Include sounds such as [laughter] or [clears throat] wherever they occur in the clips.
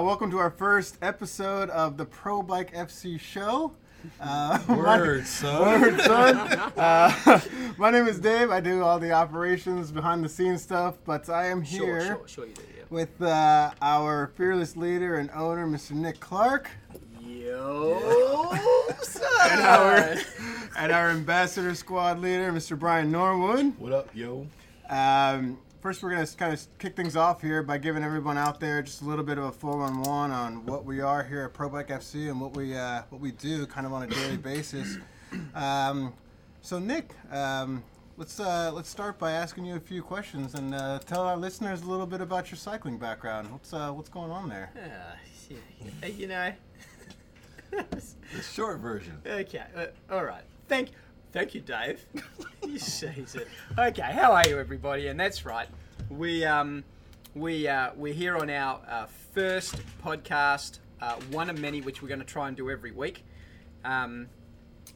Uh, welcome to our first episode of the Pro Bike FC show. Uh, [laughs] Word, son. Word, son. Uh, [laughs] my name is Dave. I do all the operations, behind the scenes stuff, but I am here Sure, sure, sure you do, yeah. with uh, our fearless leader and owner, Mr. Nick Clark, Yo, [laughs] and our, and our ambassador squad leader, Mr. Brian Norwood. What up, yo? Um, first, we're going to kind of kick things off here by giving everyone out there just a little bit of a 411 on what we are here at Pro Bike FC and what we uh, what we do kind of on a daily [coughs] basis. Um, so, Nick, um, let's uh, let's start by asking you a few questions and uh, tell our listeners a little bit about your cycling background. What's uh, what's going on there? Yeah, you know. [laughs] The short version. okay, uh, all right. Thank, thank you, Dave. [laughs] Jesus. Okay, how are you, everybody? And that's right. We um, we uh, we're here on our uh, first podcast, uh, one of many, which we're going to try and do every week. Um,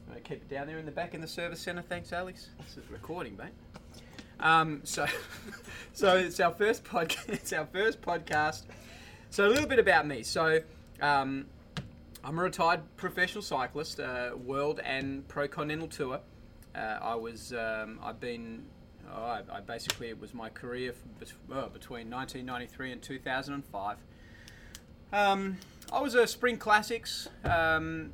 I'm going to keep it down there in the back in the service centre. Thanks, Alex. This is recording, mate. Um, so, [laughs] so it's our first podcast. [laughs] It's our first podcast. So a little bit about me. So, um, I'm a retired professional cyclist, uh, world and pro continental tour. Uh, I was, um, I've been, oh, I, I basically it was my career bet- well, between 1993 and 2005. Um, I was a Spring Classics um,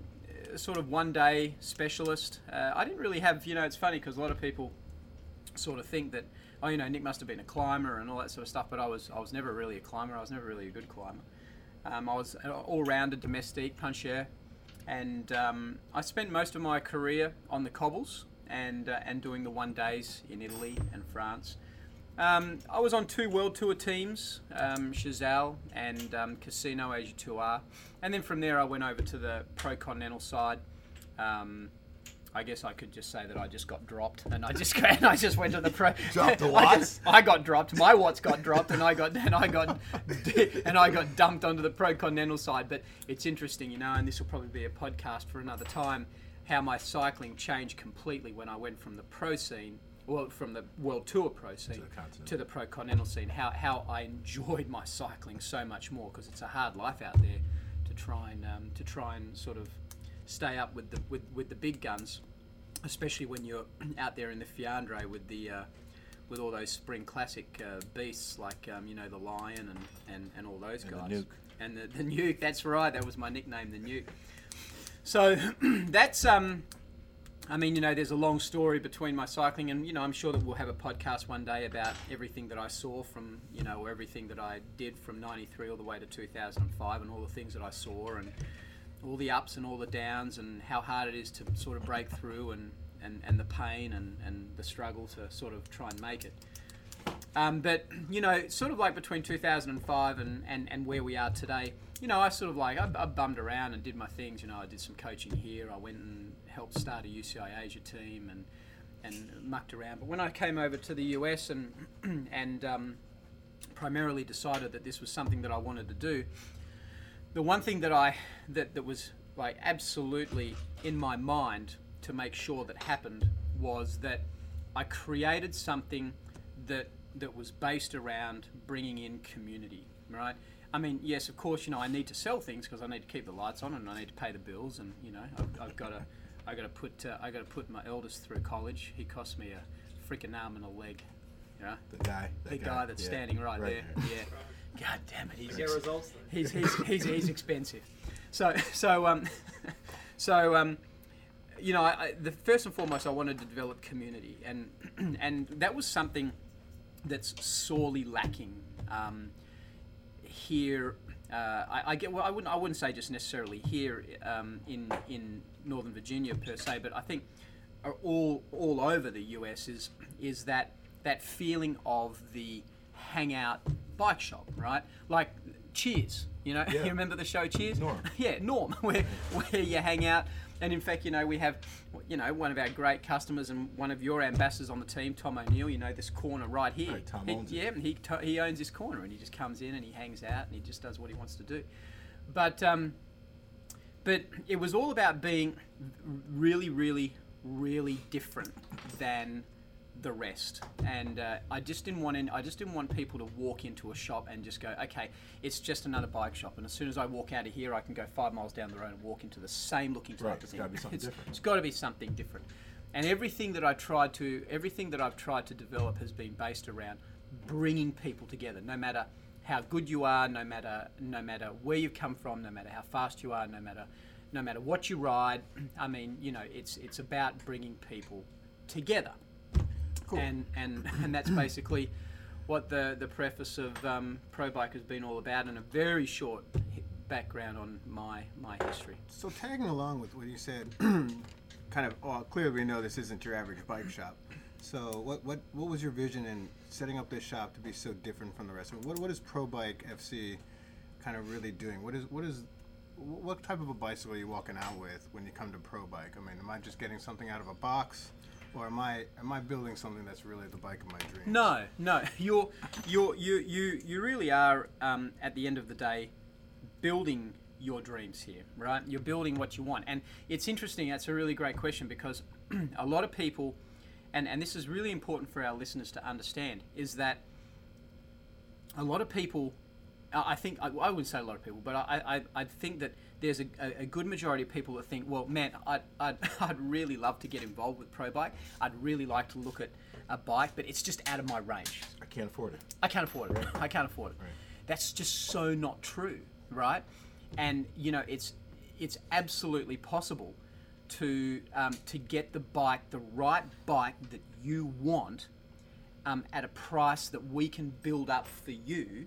sort of one day specialist. Uh, I didn't really have, you know, it's funny because a lot of people sort of think that, oh, you know, Nick must have been a climber and all that sort of stuff, but I was, I was never really a climber. I was never really a good climber. Um, I was an all-rounded domestique puncher, and um, I spent most of my career on the cobbles and uh, and doing the one days in Italy and France. Um, I was on two world tour teams, um, and um, Casino Asia Tour, and then from there I went over to the pro continental side. Um, I guess I could just say that I just got dropped, and I just [laughs] and I just went to the pro. [laughs] Dropped the [laughs] I just- I got dropped. My watts got dropped, and I got and I got and I got dumped onto the pro continental side. But it's interesting, you know, and this will probably be a podcast for another time. How my cycling changed completely when I went from the pro scene, well, from the world tour pro scene the to the pro continental scene. How how I enjoyed my cycling so much more because it's a hard life out there to try and um, to try and sort of stay up with the with, with the big guns, especially when you're [clears throat] out there in the Fiandre with the uh, with all those spring classic uh, beasts like um, you know the lion and, and, and all those And the guys Nuke. and the, the [laughs] nuke. That's right. That was my nickname, the nuke. So [clears throat] that's um. I mean, you know, there's a long story between my cycling, and you know, I'm sure that we'll have a podcast one day about everything that I saw from, you know, or everything that I did from '93 all the way to 2005, and all the things that I saw, and all the ups and all the downs, and how hard it is to sort of break through, and and, and the pain and, and the struggle to sort of try and make it. Um, but you know, sort of like between 2005 and, and, and where we are today, you know, I sort of like I, I bummed around and did my things. You know, I did some coaching here. I went and helped start a UCI Asia team and and mucked around. But when I came over to the US and [clears throat] and um, primarily decided that this was something that I wanted to do, the one thing that I that, that was like absolutely in my mind to make sure that happened was that I created something that that was based around bringing in community, right? I mean, yes, of course, you know, I need to sell things because I need to keep the lights on and I need to pay the bills, and you know, I've, I've got to, I got to put, uh, I got to put my eldest through college. He cost me a freaking arm and a leg, you know, The guy. that the guy that's yeah, standing right, right there. Yeah. [laughs] God damn it, he's results he's, he's, he's, he's expensive. So [laughs] so um, [laughs] so um, you know, I, I, the first and foremost, I wanted to develop community, and [clears throat] and that was something that's sorely lacking um, here. Uh, I, I get well. I wouldn't. I wouldn't say just necessarily here um, in in Northern Virginia per se, but I think all all over the US is is that that feeling of the hangout bike shop, right? Like Cheers, you know. [laughs] Yeah. you remember the show Cheers? Norm. [laughs] yeah, Norm, [laughs] where where you hang out. And in fact, you know, we have, you know, one of our great customers and one of your ambassadors on the team, Tom O'Neill. You know, this corner right here. Tom He- owns it. yeah, he he owns this corner, and he just comes in and he hangs out and he just does what he wants to do. But um, but it was all about being really, really, really different than the rest. And uh, I just didn't want in, I just didn't want people to walk into a shop and just go, okay, it's just another bike shop. And as soon as I walk out of here, I can go five miles down the road and walk into the same looking type Right, of it's thing. gotta be something [laughs] It's- different. It's got to be something different. And everything that I tried to, everything that I've tried to develop has been based around bringing people together, no matter how good you are, no matter no matter where you've come from, no matter how fast you are, no matter no matter what you ride. [clears throat] I mean, you know, it's it's about bringing people together, Cool. and and and that's basically what the the preface of um, Pro Bike has been all about, and a very short background on my my history. So tagging along with what you said, [clears throat] kind of well, clearly we know this isn't your average bike shop. So what what what was your vision in setting up this shop to be so different from the rest of it? What what is Pro Bike FC kind of really doing? What is what is what type of a bicycle are you walking out with when you come to Pro Bike? I mean, am I just getting something out of a box, or am I am I building something that's really the bike of my dreams? No, no, [laughs] you're you're you you you really are um, at the end of the day building your dreams here, right? You're building what you want, and it's interesting. That's a really great question because [clears throat] a lot of people, and and this is really important for our listeners to understand, is that a lot of people. I think I, I wouldn't say a lot of people, but I, I, I think that there's a, a, good majority of people that think, well, man, I'd, I'd, [laughs] I'd really love to get involved with Pro Bike. I'd really like to look at a bike, but it's just out of my range. I can't afford it. I can't afford it. I can't afford it. That's just so not true, right? And you know, it's it's absolutely possible to um, to get the bike, the right bike that you want, um, at a price that we can build up for you,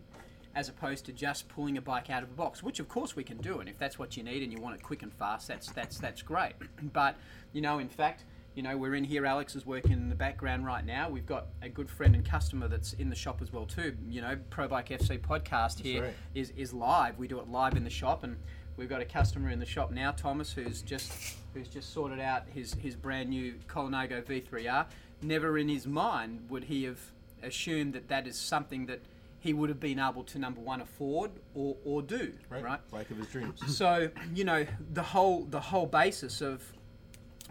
as opposed to just pulling a bike out of a box, which of course we can do. And if that's what you need and you want it quick and fast, that's that's that's great. [clears throat] But you know, in fact, you know, we're in here. Alex is working in the background right now. We've got a good friend and customer that's in the shop as well too. You know, Pro Bike FC podcast here is right. is live. We do it live in the shop, and we've got a customer in the shop now, Thomas, who's just who's just sorted out his his brand new Colnago V3R. Never in his mind would he have assumed that that is something that he would have been able to number one afford or, or do Right? right Bike of his dreams. [clears throat] so you know the whole the whole basis of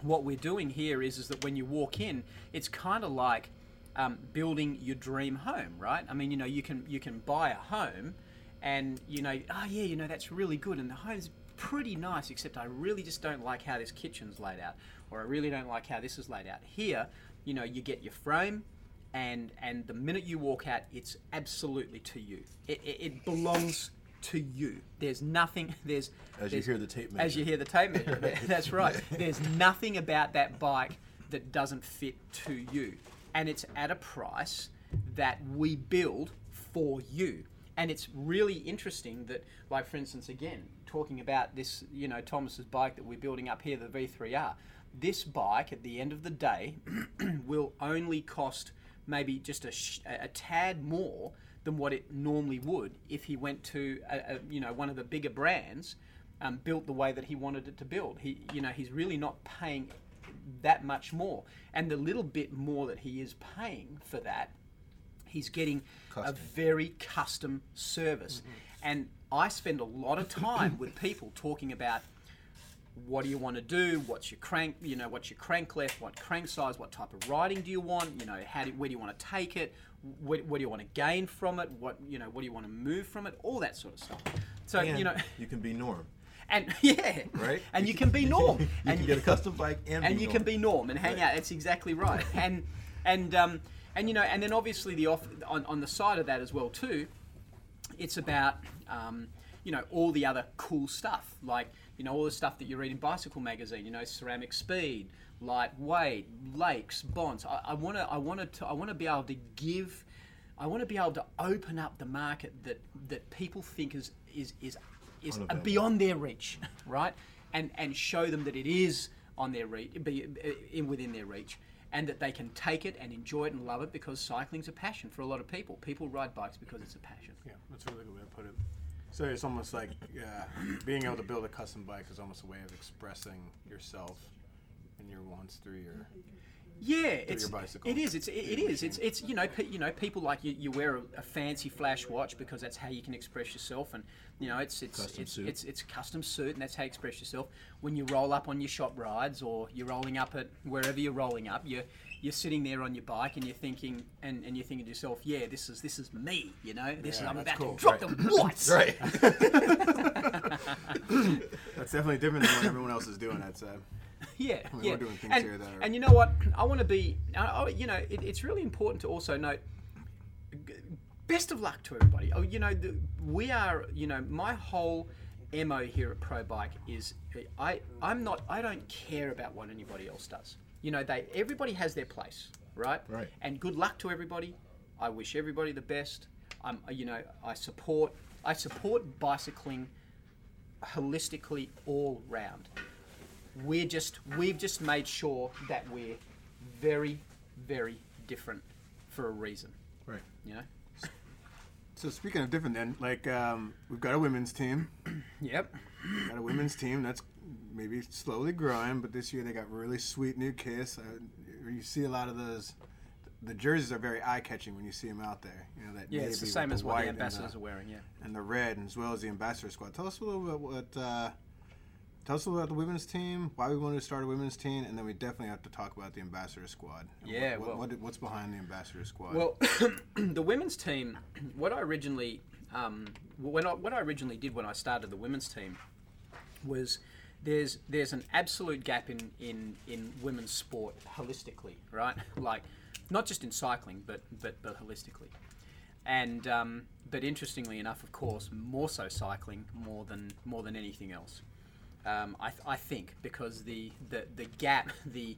what we're doing here is is that when you walk in, it's kind of like um, building your dream home, right? I mean, you know, you can you can buy a home, and you know, oh yeah, you know that's really good, and the home's pretty nice, except I really just don't like how this kitchen's laid out, or I really don't like how this is laid out. Here, you know, you get your frame. And, and the minute you walk out, it's absolutely to you. It, it, it belongs to you. There's nothing. [laughs] There's As you hear the tape As you hear the tape measure. [laughs] That's right. There's nothing about that bike that doesn't fit to you, and it's at a price that we build for you. And it's really interesting that, like for instance, again talking about this, you know, Thomas's bike that we're building up here, the V3R. This bike, at the end of the day, [clears throat] will only cost maybe just a, sh- a tad more than what it normally would if he went to a, a, you know one of the bigger brands um, built the way that he wanted it to build. He you know he's really not paying that much more, and the little bit more that he is paying for that, he's getting a very custom service. And I spend a lot of time with people talking about what do you want to do? What's your crank? You know, what's your crank left? What crank size? What type of riding do you want? You know, how do, where do you want to take it? What, what do you want to gain from it? What you know, what do you want to move from it? All that sort of stuff. So And you know, [laughs] you can be Norm, and [laughs] yeah, right? And you can be [laughs] Norm, you and can get a custom bike and, and you Norm. can be Norm and hang Right. out. That's exactly right. And and um, and you know, and then obviously the off on, on the side of that as well too, it's about um, you know all the other cool stuff like you know all the stuff that you read in Bicycle Magazine. You know, ceramic speed, lightweight, lakes, bonds. I want to I want to I want to be able to give. I want to be able to open up the market that, that people think is is is is Unavailable. beyond their reach, [laughs] right? And and show them that it is on their reach, be in within their reach, and that they can take it and enjoy it and love it because cycling's a passion for a lot of people. People ride bikes because it's a passion. Yeah, that's a really good way to put it. So it's almost like uh, being able to build a custom bike is almost a way of expressing yourself and your wants through your Yeah, it's your bicycle. it is. It's it, it is. It's it's you know pe- you know people like you, you wear a, a fancy flash watch because that's how you can express yourself and you know it's it's Custom it's, suit. it's it's custom suit and that's how you express yourself. When you roll up on your shop rides or you're rolling up at wherever you're rolling up, you're you're sitting there on your bike and you're thinking and, and you're thinking to yourself, yeah, this is this is me. You know, this is I'm about cool. to drop Right. the [laughs] lights. Right. [laughs] That's definitely different than what everyone else is doing. That's uh, Yeah, mean, yeah. we're doing things and, here that are- and you know what? I want to be. I, I- you know, it, it's really important to also note. Best of luck to everybody. Oh, you know, the, we are. You know, my whole mo here at Pro Bike is I. I'm not. I don't care about what anybody else does. You know, they. Everybody has their place, right? Right. And good luck to everybody. I wish everybody the best. I'm. You know, I support. I support bicycling holistically all round we're just we've just made sure that we're very very different for a reason Right. you know so speaking of different, then like um, we've got a women's team. yep Got a women's team that's maybe slowly growing, but this year they got really sweet new kits. Uh, you see a lot of those. The jerseys are very eye catching when you see them out there. You know that yeah it's the same as what the ambassadors are wearing yeah and the red, as well as the ambassador squad. Tell us a little bit what. Uh, tell us a little about the women's team, why we wanted to start a women's team, and then we definitely have to talk about the ambassador squad. Yeah, what, well- what, what's behind the ambassador squad? well [clears throat] the women's team [clears throat] what i originally um, when I, what i originally did when i started the women's team was there's there's an absolute gap in, in, in women's sport holistically, right? [laughs] Like not just in cycling, but but but holistically. And um, but interestingly enough, of course, more so cycling more than more than anything else. Um, I, I think because the, the, the gap, [laughs] the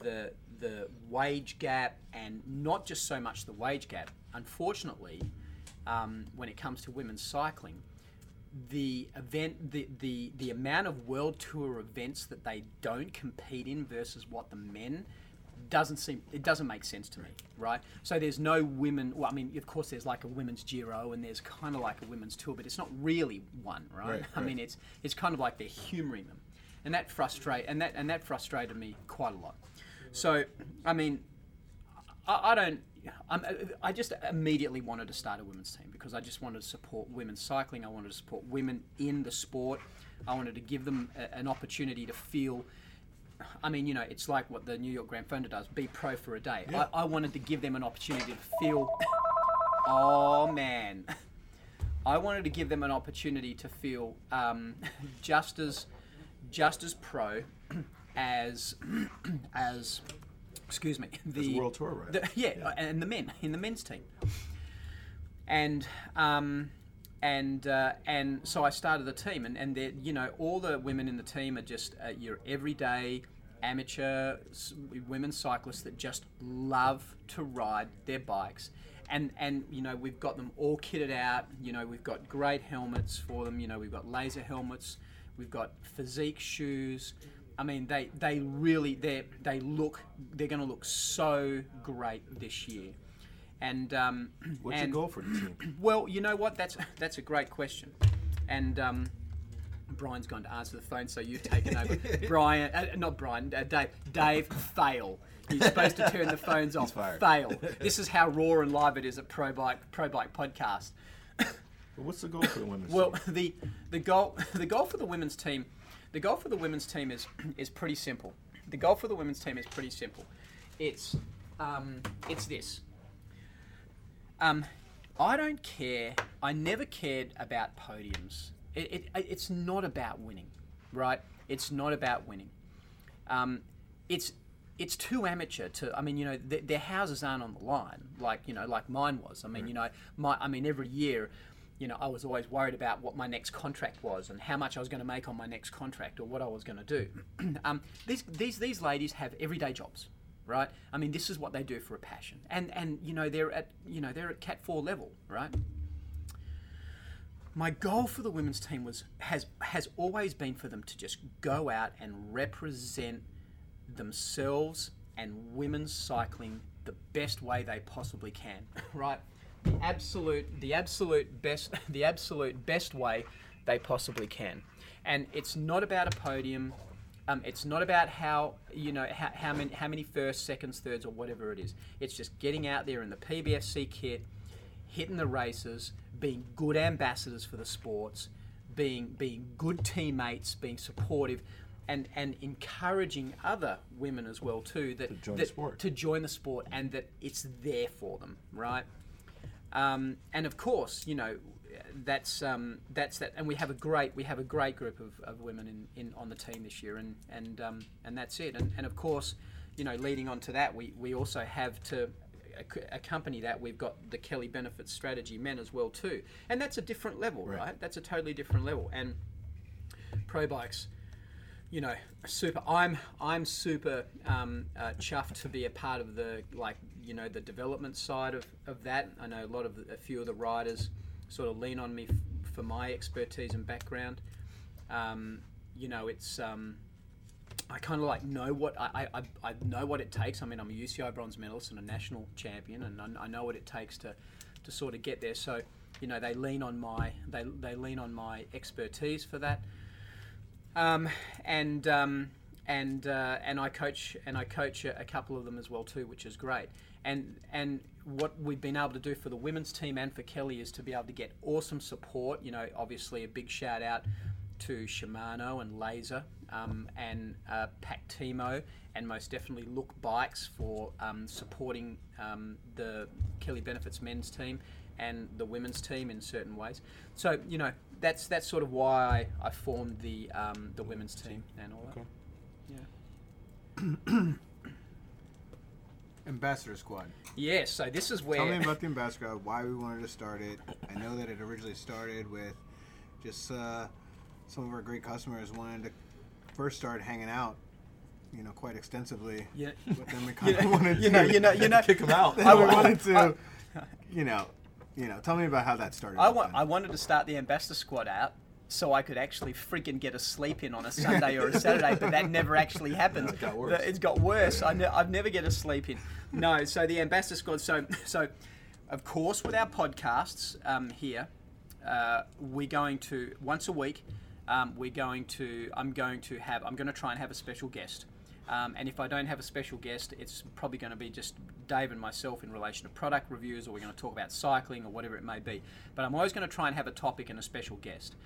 the the wage gap, and not just so much the wage gap. Unfortunately, um, when it comes to women's cycling, the event the, the the amount of world tour events that they don't compete in versus what the men doesn't seem it doesn't make sense to me right so there's no women well i mean of course there's like a women's giro and there's kind of like a women's tour but it's not really one right, Right, i right. mean it's it's kind of like they're humoring them and that frustrate and that and that frustrated me quite a lot so i mean I, I don't. I'm, I just immediately wanted to start a women's team because I just wanted to support women's cycling. I wanted to support women in the sport. I wanted to give them a, an opportunity to feel. I mean, you know, it's like what the New York Gran Fondo does: be pro for a day. Yeah. I, I wanted to give them an opportunity to feel. [laughs] Oh man, I wanted to give them an opportunity to feel um, [laughs] just as just as pro [clears throat] as [clears throat] as excuse me the World Tour rider. the- yeah, and the men in the men's team. And um, and uh, and so I started the team, and and you know all the women in the team are just uh, your everyday amateur women cyclists that just love to ride their bikes. And, and you know we've got them all kitted out. You know we've got great helmets for them. You know we've got Lazer helmets. We've got Fizik shoes. I mean, they they really they they look they're going to look so great this year. And um, [clears throat] What's and, your goal for the team? [clears throat] Well, you know what? That's that's a great question. And Um, Brian's gone to answer the phone, so you've taken over. [laughs] Brian, uh, not Brian, uh, Dave. Dave, fail. You're supposed to turn the phones [laughs] off. Fail. [laughs] This is how raw and live it is at Pro Bike Pro Bike Podcast. Well, what's the goal for the women's Well, team? the the goal the goal for the women's team, the goal for the women's team is [clears throat] is pretty simple. The goal for the women's team is pretty simple. It's um, it's this. Um, I don't care. I never cared about podiums. It, it, it's not about winning, right? It's not about winning. Um, it's it's too amateur to. I mean, you know, th- their houses aren't on the line like you know, like mine was. I mean, you know, my. I mean, every year, you know, I was always worried about what my next contract was and how much I was going to make on my next contract or what I was going to do. [clears throat] um, these these these ladies have everyday jobs, right? I mean, this is what they do for a passion, and and you know, they're at you know they're at Cat Four level, right? my goal for the women's team was has has always been for them to just go out and represent themselves and women's cycling the best way they possibly can [laughs] right the absolute the absolute best [laughs] the absolute best way they possibly can and it's not about a podium Um, it's not about how you know how, how many how many first, seconds, thirds, or whatever it is. It's just getting out there in the PBFC kit, hitting the races, being good ambassadors for the sports, being being good teammates, being supportive, and and encouraging other women as well too that To join the sport. to join the sport and that it's there for them, right? Um, and of course, you know, that's um, that's that, and we have a great we have a great group of, of women in, in on the team this year, and and um, and that's it. And, and of course, you know, leading on to that, we, we also have to ac- accompany that. We've got the Kelly Benefits Strategy Men as well too, and that's a different level, Right. right? That's a totally different level, and pro bikes you know, super. I'm I'm super um, uh, chuffed to be a part of the like you know the development side of, of that. I know a lot of a few of the riders sort of lean on me f- for my expertise and background. Um, you know, it's um, I kind of like know what I, I, I- I know what it takes. I mean, I'm a UCI bronze medalist and a national champion, and I, I know what it takes to, to sort of get there. So, you know, they lean on my they, they lean on my expertise for that. Um, and um, and uh, and I coach and I coach a, a couple of them as well too, which is great. And and what we've been able to do for the women's team and for Kelly is to be able to get awesome support. You know, obviously a big shout out to Shimano and Lazer um, and uh, Pactimo and most definitely Look Bikes for um, supporting um, the Kelly Benefits men's team and the women's team in certain ways. So you know that's that's sort of why I, formed the um, the women's team and all that. Okay. Yeah. [coughs] Ambassador Squad. Yeah. So this is where Tell me about the Ambassador Squad, why we wanted to start it. I know that it originally started with just uh, some of our great customers wanted to first start hanging out, you know, quite extensively. yeah. But then we [laughs] kind of Yeah, wanted you to, know, you know, you know. [laughs] Kick 'em out. [laughs] then we wanted to, you know, you know. Tell me about how that started. I with want. I wanted to start the ambassador squad out so I could actually freaking get a sleep in on a Sunday or a Saturday, but that never actually happens. it got worse. It's got worse. I ne- I've never get a sleep in. No. So the ambassador squad. So so, of course, with our podcasts um, here, uh, we're going to once a week. Um, we're going to. I'm going to have. I'm going to try and have a special guest. Um, and if I don't have a special guest, it's probably going to be just Dave and myself in relation to product reviews, or we're going to talk about cycling or whatever it may be. But I'm always going to try and have a topic and a special guest.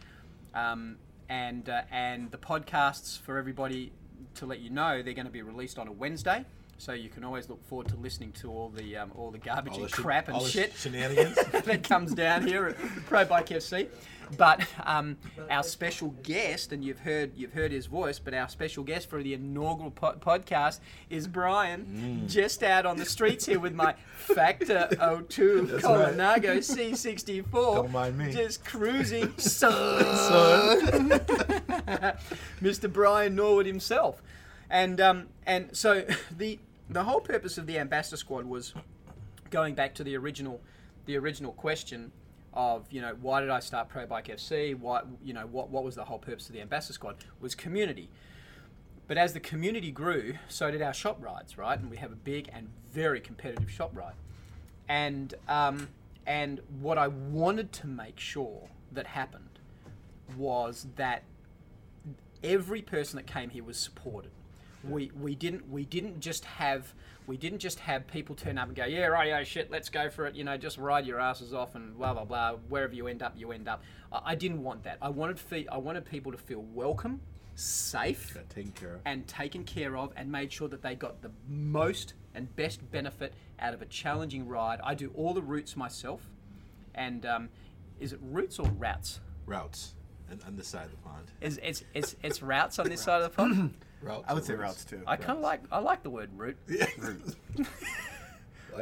Um, and uh, and the podcasts for everybody to let you know they're going to be released on a Wednesday, so you can always look forward to listening to all the um, all the garbage All and the crap and all shit shenanigans. [laughs] that comes down here at Pro Bike FC. But um, our special guest, and you've heard you've heard his voice, but our special guest for the inaugural po- podcast is Brian, Mm. just out on the streets here with my [laughs] Factor 02 That's Colnago [laughs] C64. Don't mind me. Just cruising, son. Mr. Brian Norwood himself, and um, and so the the whole purpose of the Ambassador Squad was going back to the original the original question of you know why did I start Pro Bike FC? What you know what what was the whole purpose of the Ambassador Squad? Was community. But as the community grew, so did our shop rides, right? And we have a big and very competitive shop ride. And um, and what I wanted to make sure that happened was that every person that came here was supported. We, we didn't we didn't just have we didn't just have people turn up and go yeah right yeah shit let's go for it you know just ride your asses off and blah blah blah wherever you end up you end up I, I didn't want that I wanted fe- I wanted people to feel welcome safe taken and taken care of and made sure that they got the most and best benefit out of a challenging ride. I do all the routes myself. And um, is it routes or routes? Routes. And on this side of the pond. Is it's it's it's routes on this side of the pond? [clears throat] Routes. I would say routes too. I kind of like I like the word route, Yeah. [laughs]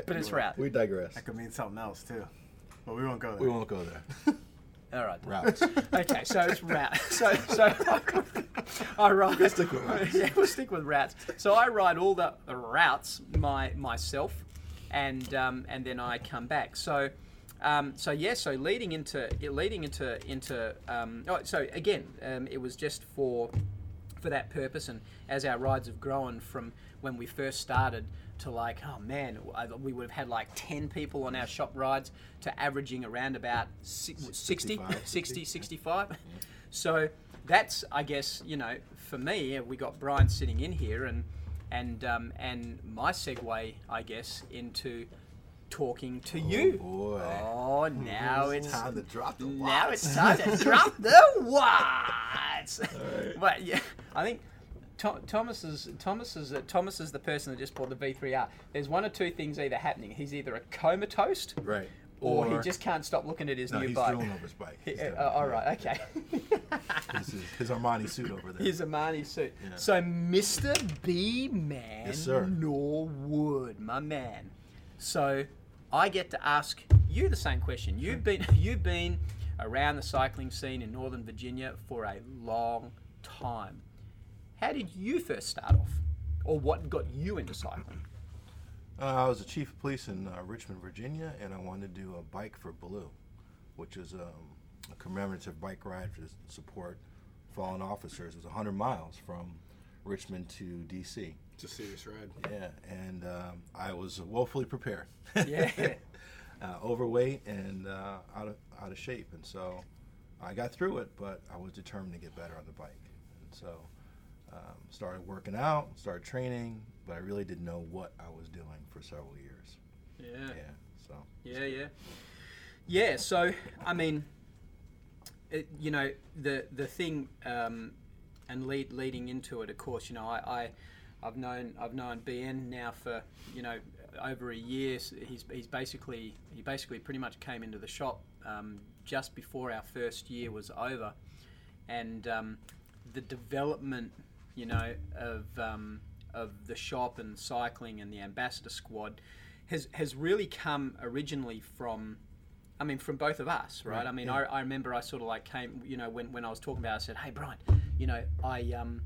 but it's route. We digress. That could mean something else too. But we won't go there. We won't go there. [laughs] All right. Routes. [laughs] Okay, so it's route. So so I ride. We'll stick with routes. Yeah, we'll stick with routes. So I ride all the routes my myself, and um, and then I come back. So. Um, so yeah, so leading into leading into into um, oh, so again, um, it was just for for that purpose. And as our rides have grown from when we first started to like, oh man, we would have had like 10 people on our shop rides to averaging around about si- 60, 65, [laughs] 60, 65. So that's, I guess, you know, for for me, uh, we got Brian sitting in here, and and um, and my segue, I guess, into talking to you. boy. Oh, now it's time to drop the now watts. it's time to [laughs] drop the watts. But yeah, I think Tho- Thomas is Thomas is uh, Thomas is the person that just bought the V3R. There's one or two things either happening. He's either a comatose, Right. or, he just can't stop looking at his no, new he's bike. drooling over his [laughs] bike. He- He's uh, uh, all right, okay. [laughs] His, his Armani suit over there. His Armani suit. Yeah. So, Mr. B Man Yes. Norwood, my man. So, I get to ask you the same question. You've been you've been around the cycling scene in Northern Virginia for a long time. How did you first start off, or what got you into cycling? Uh, I was a chief of police in uh, Richmond, Virginia, and I wanted to do a bike for Blue, which is um, a commemorative bike ride to support fallen officers. It was 100 miles from Richmond to D.C. It's a serious ride. Yeah, and um, I was woefully prepared. Yeah. [laughs] uh, overweight and uh, out of out of shape, and so I got through it. But I was determined to get better on the bike, and so um, started working out, started training. But I really didn't know what I was doing for several years. Yeah. Yeah, so Yeah, yeah, yeah. So I mean, it, you know, the the thing, um, and lead leading into it, of course, you know, I, I I've known I've known BN now for you know over a year. He's he's basically he basically pretty much came into the shop um, just before our first year was over, and um, the development, you know, of um, of the shop and cycling and the ambassador squad has has really come originally from I mean, from both of us, right? Right, I mean, yeah. I, I remember I sort of like came, you know, when, when I was talking about it, I said, hey, Brian, you know, I um,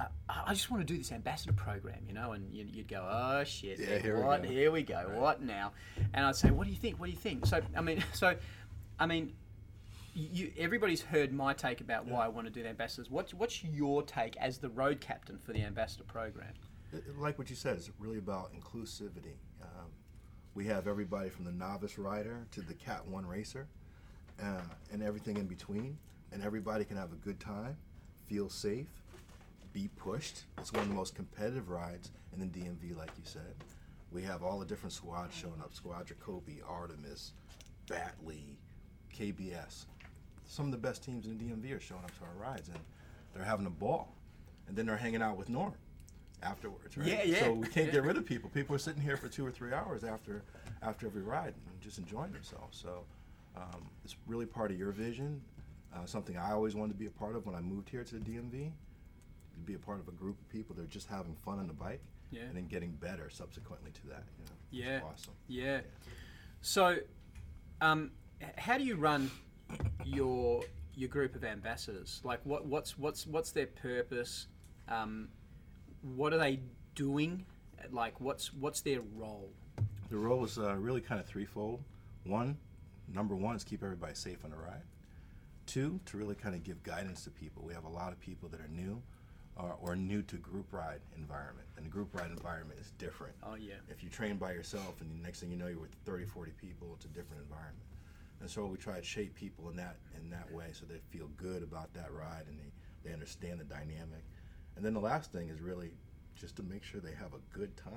I, I just want to do this ambassador program, you know, and you'd, you'd go, oh shit, Yeah, here we what? go." Here we go. What now? And I'd say, what do you think? What do you think? So, I mean, [laughs] so, I mean, you, everybody's heard my take about why I want to do the ambassadors. What's what's your take as the road captain for the ambassador program? it- it- like what you said, it's really about inclusivity. Um, we have everybody from the novice rider to the Cat One racer, uh, and everything in between, and everybody can have a good time, feel safe, be pushed. It's one of the most competitive rides in the DMV, like you said. We have all the different squads showing up: Squadra Coppi, Artemis, Batley, KBS. Some of the best teams in the DMV are showing up to our rides, and they're having a ball. And then they're hanging out with Norm afterwards, right? Yeah, yeah. So we can't get [laughs] rid of people. People are sitting here for two or three hours after after every ride and just enjoying themselves. So um, it's really part of your vision. Uh, something I always wanted to be a part of when I moved here to the DMV. To be a part of a group of people that are just having fun on the bike Yeah. and then getting better subsequently to that. You know, It's Yeah. awesome. Yeah. So, um, how do you run your your group of ambassadors? Like, what what's what's what's their purpose? Um, what are they doing? Like, what's what's their role? The role is uh, really kind of threefold. One, number one is keep everybody safe on the ride. Two, to really kind of give guidance to people. We have a lot of people that are new or, or new to group ride environment, and the group ride environment is different. Oh yeah. If you train by yourself and the next thing you know you're with 30, 40 people, it's a different environment. And so we try to shape people in that in that way so they feel good about that ride and they, they understand the dynamic. And then the last thing is really just to make sure they have a good time.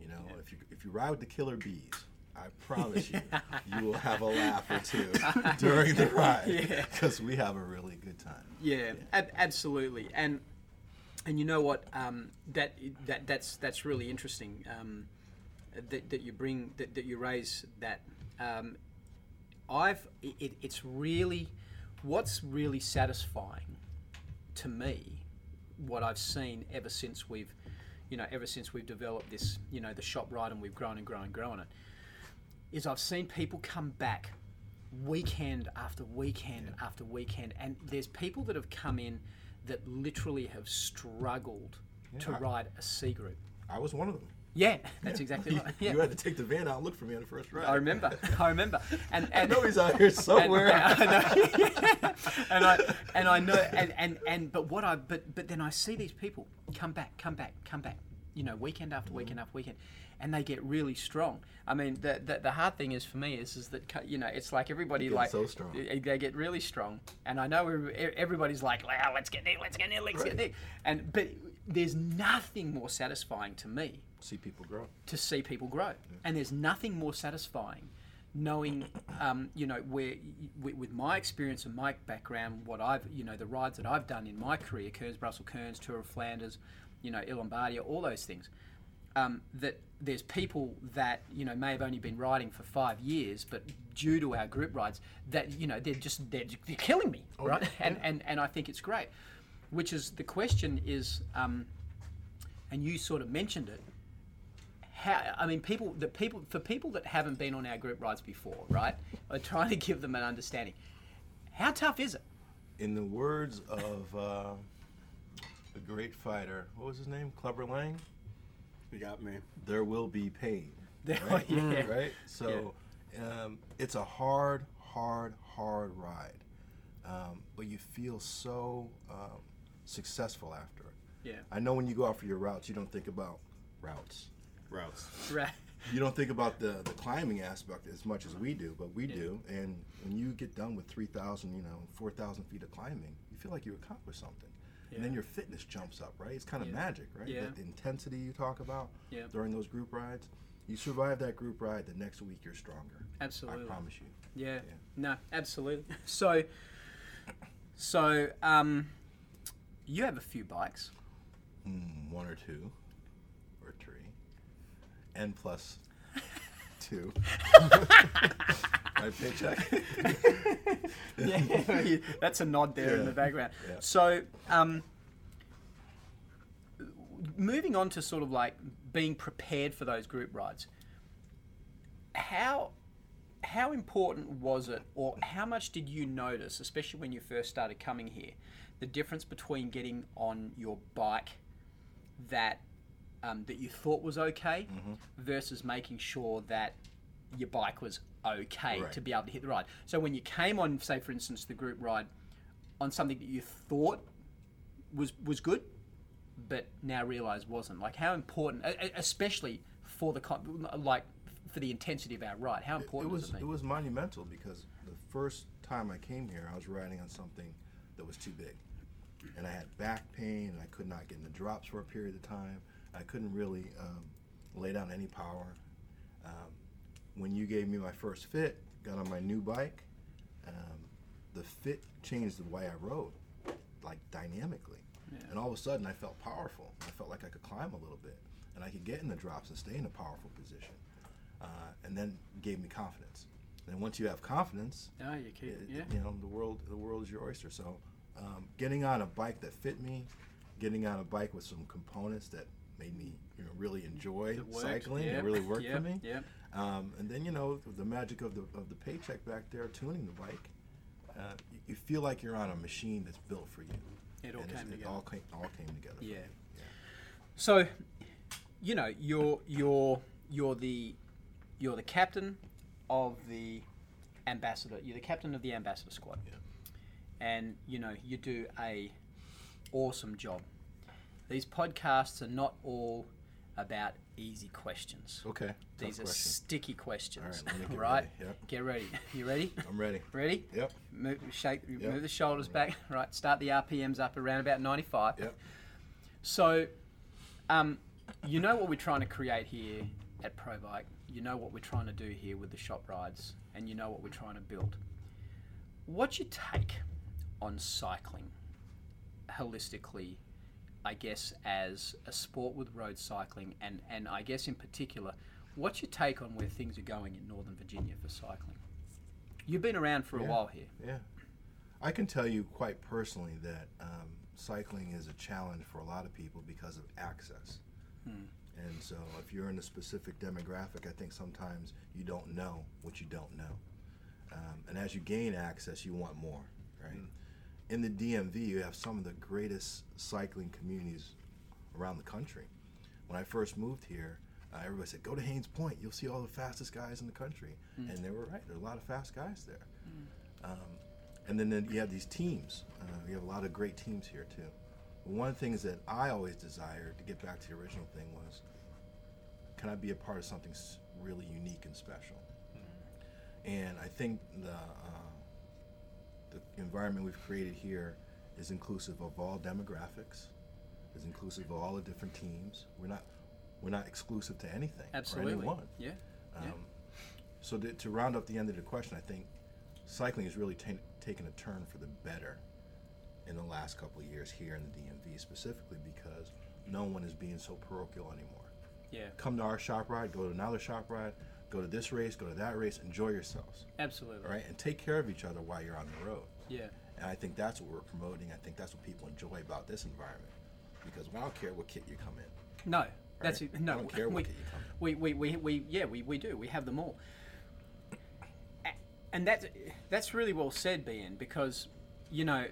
You know, if you if you ride with the killer bees, I promise you, [laughs] you will have a laugh or two during the [laughs] ride Yeah. because we have a really good time. Yeah, ab- absolutely. And and you know what? Um, that that that's that's really interesting. Um, that, that you bring that, that you raise that. Um, I've it, it's really what's really satisfying to me. What I've seen ever since we've, you know, ever since we've developed this, you know, the shop right and we've grown and grown and grown it, is I've seen people come back weekend after weekend after weekend, and there's people that have come in that literally have struggled to Yeah. ride a C group. I was one of them. Yeah, that's exactly [laughs] You- right. Yeah. You had to take the van out and look for me on the first ride. I remember. [laughs] I remember. And I and know he's out here [laughs] somewhere. And, I know, and I and I know and, and and but what I but but then I see these people come back, come back, come back, you know, weekend after weekend after weekend, and they get really strong. I mean, the the, the hard thing is for me is is that you know it's like everybody like so strong. they get really strong, and I know everybody's like, "Wow, let's get there, let's get there, let's get there," and but there's nothing more satisfying to me See people grow. to see people grow. And there's nothing more satisfying knowing, um, you know, where with, my experience and my background, what I've, you know, the rides that I've done in my career, Kuurne, Brussels, Kuurne, Tour of Flanders, you know, Il Lombardia, all those things. Um, that there's people that you know may have only been riding for five years, but due to our group rides, that you know they're just they're, they're killing me, right? And, and and I think it's great. Which is the question is, um, and you sort of mentioned it how I mean people the people for people that haven't been on our group rides before, right? Are trying to give them an understanding. How tough is it? In the words of uh, the great fighter, what was his name? Clubber Lang. You got me. There will be pain. [laughs] Right. yeah. right. So um, it's a hard, hard, hard ride, um, but you feel so um, successful after it. Yeah. I know when you go out for your routes, you don't think about routes. Routes. Right. You don't think about the, the climbing aspect as much as we do, but we do. And when you get done with 3,000, you know, 4,000 feet of climbing, you feel like you accomplished something. And then your fitness jumps up, right? It's kind of Yeah. magic, right? Yeah. The intensity you talk about Yeah. during those group rides. You survive that group ride, the next week you're stronger. Absolutely. I promise you. Yeah. No, absolutely. [laughs] So so um you have a few bikes. Mm, one or two, or three, and plus two. [laughs] [laughs] My paycheck. [laughs] yeah, that's a nod there in the background. Yeah. So, um, moving on to sort of like being prepared for those group rides, how how important was it, or how much did you notice, especially when you first started coming here, the difference between getting on your bike that um, that you thought was okay Mm-hmm. versus making sure that your bike was okay Right. to be able to hit the ride. So when you came on, say for instance, the group ride on something that you thought was was good, but now realize wasn't. Like how important, especially for the like for the intensity of our ride. How important it important was it it was monumental because the first time I came here, I was riding on something that was too big, and I had back pain, and I could not get in the drops for a period of time. I couldn't really um, lay down any power. Um, when you gave me my first fit, got on my new bike, um, the fit changed the way I rode, like dynamically. And all of a sudden, I felt powerful. I felt like I could climb a little bit, and I could get in the drops and stay in a powerful position. Uh, and then gave me confidence. And once you have confidence, Oh, you it- yeah. you know the world the world is your oyster. So, um, getting on a bike that fit me, getting on a bike with some components that made me you know really enjoy cycling, yeah, it really worked yeah, for me. yeah. Um, and then you know the magic of the of the paycheck back there, tuning the bike. Uh, you, you feel like you're on a machine that's built for you. It all And came it together. all came all came together. for Yeah. So, you know, you're you're you're the you're the captain of the ambassador. You're the captain of the ambassador squad, Yeah. and you know you do a awesome job. These podcasts are not all about easy questions. Okay. These are question. sticky questions. All right, [laughs] get right? ready. Yep. Get ready. [laughs] You ready? I'm ready. Ready? Yep. Move, shake, Yep. move the shoulders back. Right. Start the RPMs up around about 95. Yep. So, um, you know what we're trying to create here at ProBike. You know what we're trying to do here with the shop rides, and you know what we're trying to build. What's your take on cycling holistically? I guess as a sport with road cycling, and and I guess in particular, what's your take on where things are going in Northern Virginia for cycling? You've been around for a while here. Yeah. I can tell you quite personally that um, cycling is a challenge for a lot of people because of access. And so, if you're in a specific demographic, I think sometimes you don't know what you don't know. Um, and as you gain access, you want more, right? In the DMV, you have some of the greatest cycling communities around the country. When I first moved here, uh, everybody said, "Go to Hains Point. You'll see all the fastest guys in the country," and they were right. There are a lot of fast guys there. Um, and then, then you have these teams. Uh, you have a lot of great teams here too. one of the things that I always desired to get back to the original thing was, can I be a part of something really unique and special? And I think the uh, the environment we've created here is inclusive of all demographics, is inclusive of all the different teams. We're not we're not exclusive to anything Absolutely. or anyone. Yeah. Um, So to, to round up the end of the question, I think cycling has really ta- taken a turn for the better in the last couple of years here in the DMV specifically because no one is being so parochial anymore. Yeah. Come to our shop ride, go to another shop ride, go to this race, go to that race, enjoy yourselves, Absolutely. Right? And take care of each other while you're on the road. Yeah. And I think that's what we're promoting. I think that's what people enjoy about this environment because I don't care what kit you come in. No, that's it. No, I don't care what we, kit you come in. we, we, we, we, yeah, we, we do. We have them all. And that's that's really well said, BN, because you know,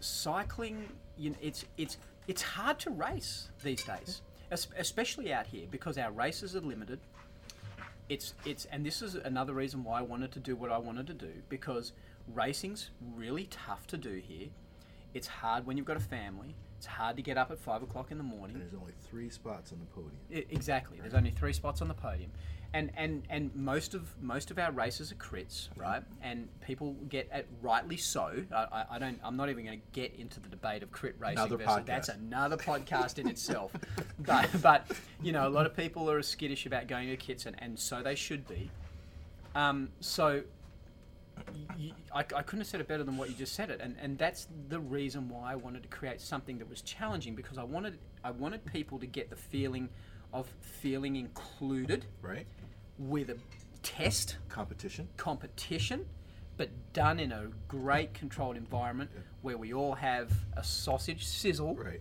cycling, you know, it's it's it's hard to race these days, especially out here because our races are limited. It's it's and this is another reason why I wanted to do what I wanted to do because racing's really tough to do here. It's hard when you've got a family. It's hard to get up at five o'clock in the morning. And there's only three spots on the podium. I- exactly. There's only three spots on the podium, and and and most of most of our races are crits, right? And people get it rightly so. I, I, don't. I'm not even going to get into the debate of crit racing. Another versus, podcast. That's another podcast in itself. [laughs] But but you know, a lot of people are skittish about going to kits, and, and so they should be. Um, so I I couldn't have said it better than what you just said it, and and that's the reason why I wanted to create something that was challenging because I wanted I wanted people to get the feeling of feeling included Right? with a test Competition. competition, but done in a great controlled environment where we all have a sausage sizzle Right.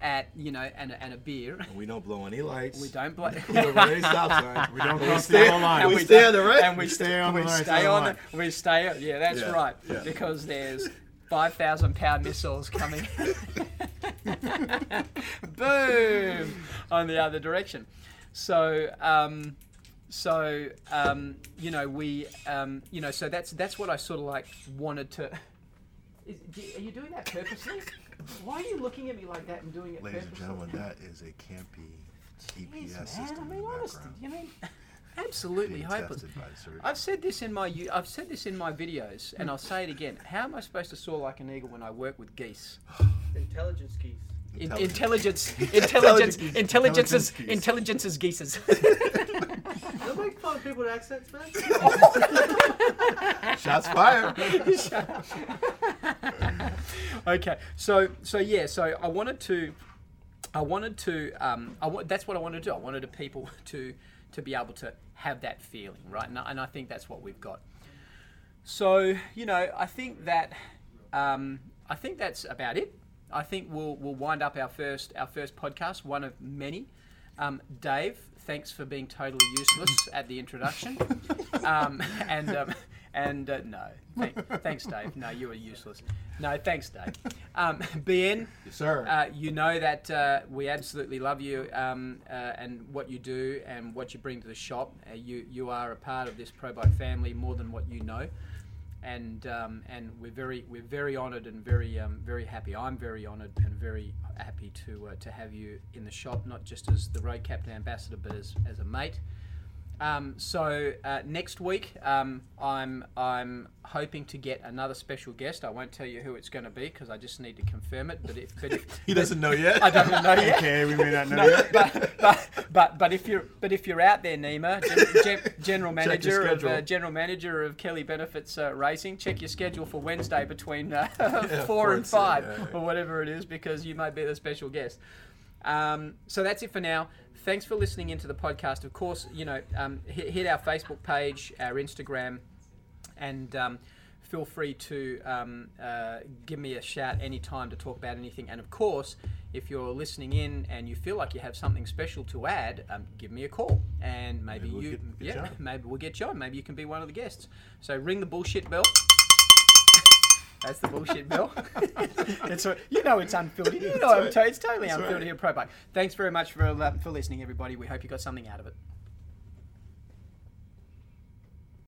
at you know and a, and a beer. And we don't blow any lights. We don't blow. [laughs] We [laughs] don't run any stop signs. We don't We cross the stay- yellow line. we we stay on the right. and we, We stay on the we right stay side the on line. the we stay yeah that's Yeah, right yeah. because there's five thousand pound missiles coming [laughs] [laughs] boom. On the other direction. So um, so um, you know we um, you know so that's that's what I sort of like wanted to is, do, are you doing that purposely? Why are you looking at me like that and doing it Ladies and gentlemen, that is a campy EPS Jeez, man, system I in mean the honestly background. you mean absolutely hopeless tested by the surgeon. I've said this in my I've said this in my videos, and I'll say it again. [laughs] How am I supposed to soar like an eagle when I work with geese? [gasps] Intelligence geese. In, Intelligence. intelligence, [laughs] intelligence, geese. intelligence is Intelligence is geeses. [laughs] Don't make fun of people with accents, man. Shots fired. okay, so so yeah, so I wanted to, I wanted to, um, I wa- that's what I wanted to do. I wanted the people to to be able to have that feeling, right? And I, and I think that's what we've got. So you know, I think that um, I think that's about it. I think we'll we'll wind up our first our first podcast, one of many. Um, Dave, thanks for being totally useless at the introduction. [laughs] Um, and um, and uh, no, thank, thanks, Dave. No, you are useless. No, thanks, Dave. Um, [laughs] BN, Yes, sir. uh, you know that uh, we absolutely love you um, uh, and what you do and what you bring to the shop. Uh, you you are a part of this Pro Bike family more than what you know, and um, and we're very we're very honoured and very um, very happy. I'm very honoured and very happy to uh, to have you in the shop, not just as the Road Captain Ambassador, but as, as a mate. Um, so uh, next week, um, I'm I'm hoping to get another special guest. I won't tell you who it's going to be because I just need to confirm it. But if, but if [laughs] he doesn't know yet. I don't know yet. Okay, we may not know [laughs] No, yet. but, but but but if you're but if you're out there, Nima, gen, gen, general manager of uh, general manager of Kelly Benefits uh, Racing, check your schedule for Wednesday between uh, [laughs] Yeah, four and five six, yeah, or whatever it is, because you might be the special guest. Um, so that's it for now. Thanks for listening into the podcast. Of course, you know, um, hit, hit our Facebook page, our Instagram, and um, feel free to um, uh, give me a shout anytime to talk about anything. And of course, if you're listening in and you feel like you have something special to add, um, give me a call, and maybe, Maybe we'll you, get- get yeah, you [laughs] maybe we'll get you on. Maybe you can be one of the guests. So ring the bullshit bell. That's the bullshit Bill. [laughs] it's you know it's unfiltered. You know right. it's totally unfiltered right. here, Pro Bike. Thanks very much for uh, for listening, everybody. We hope you got something out of it.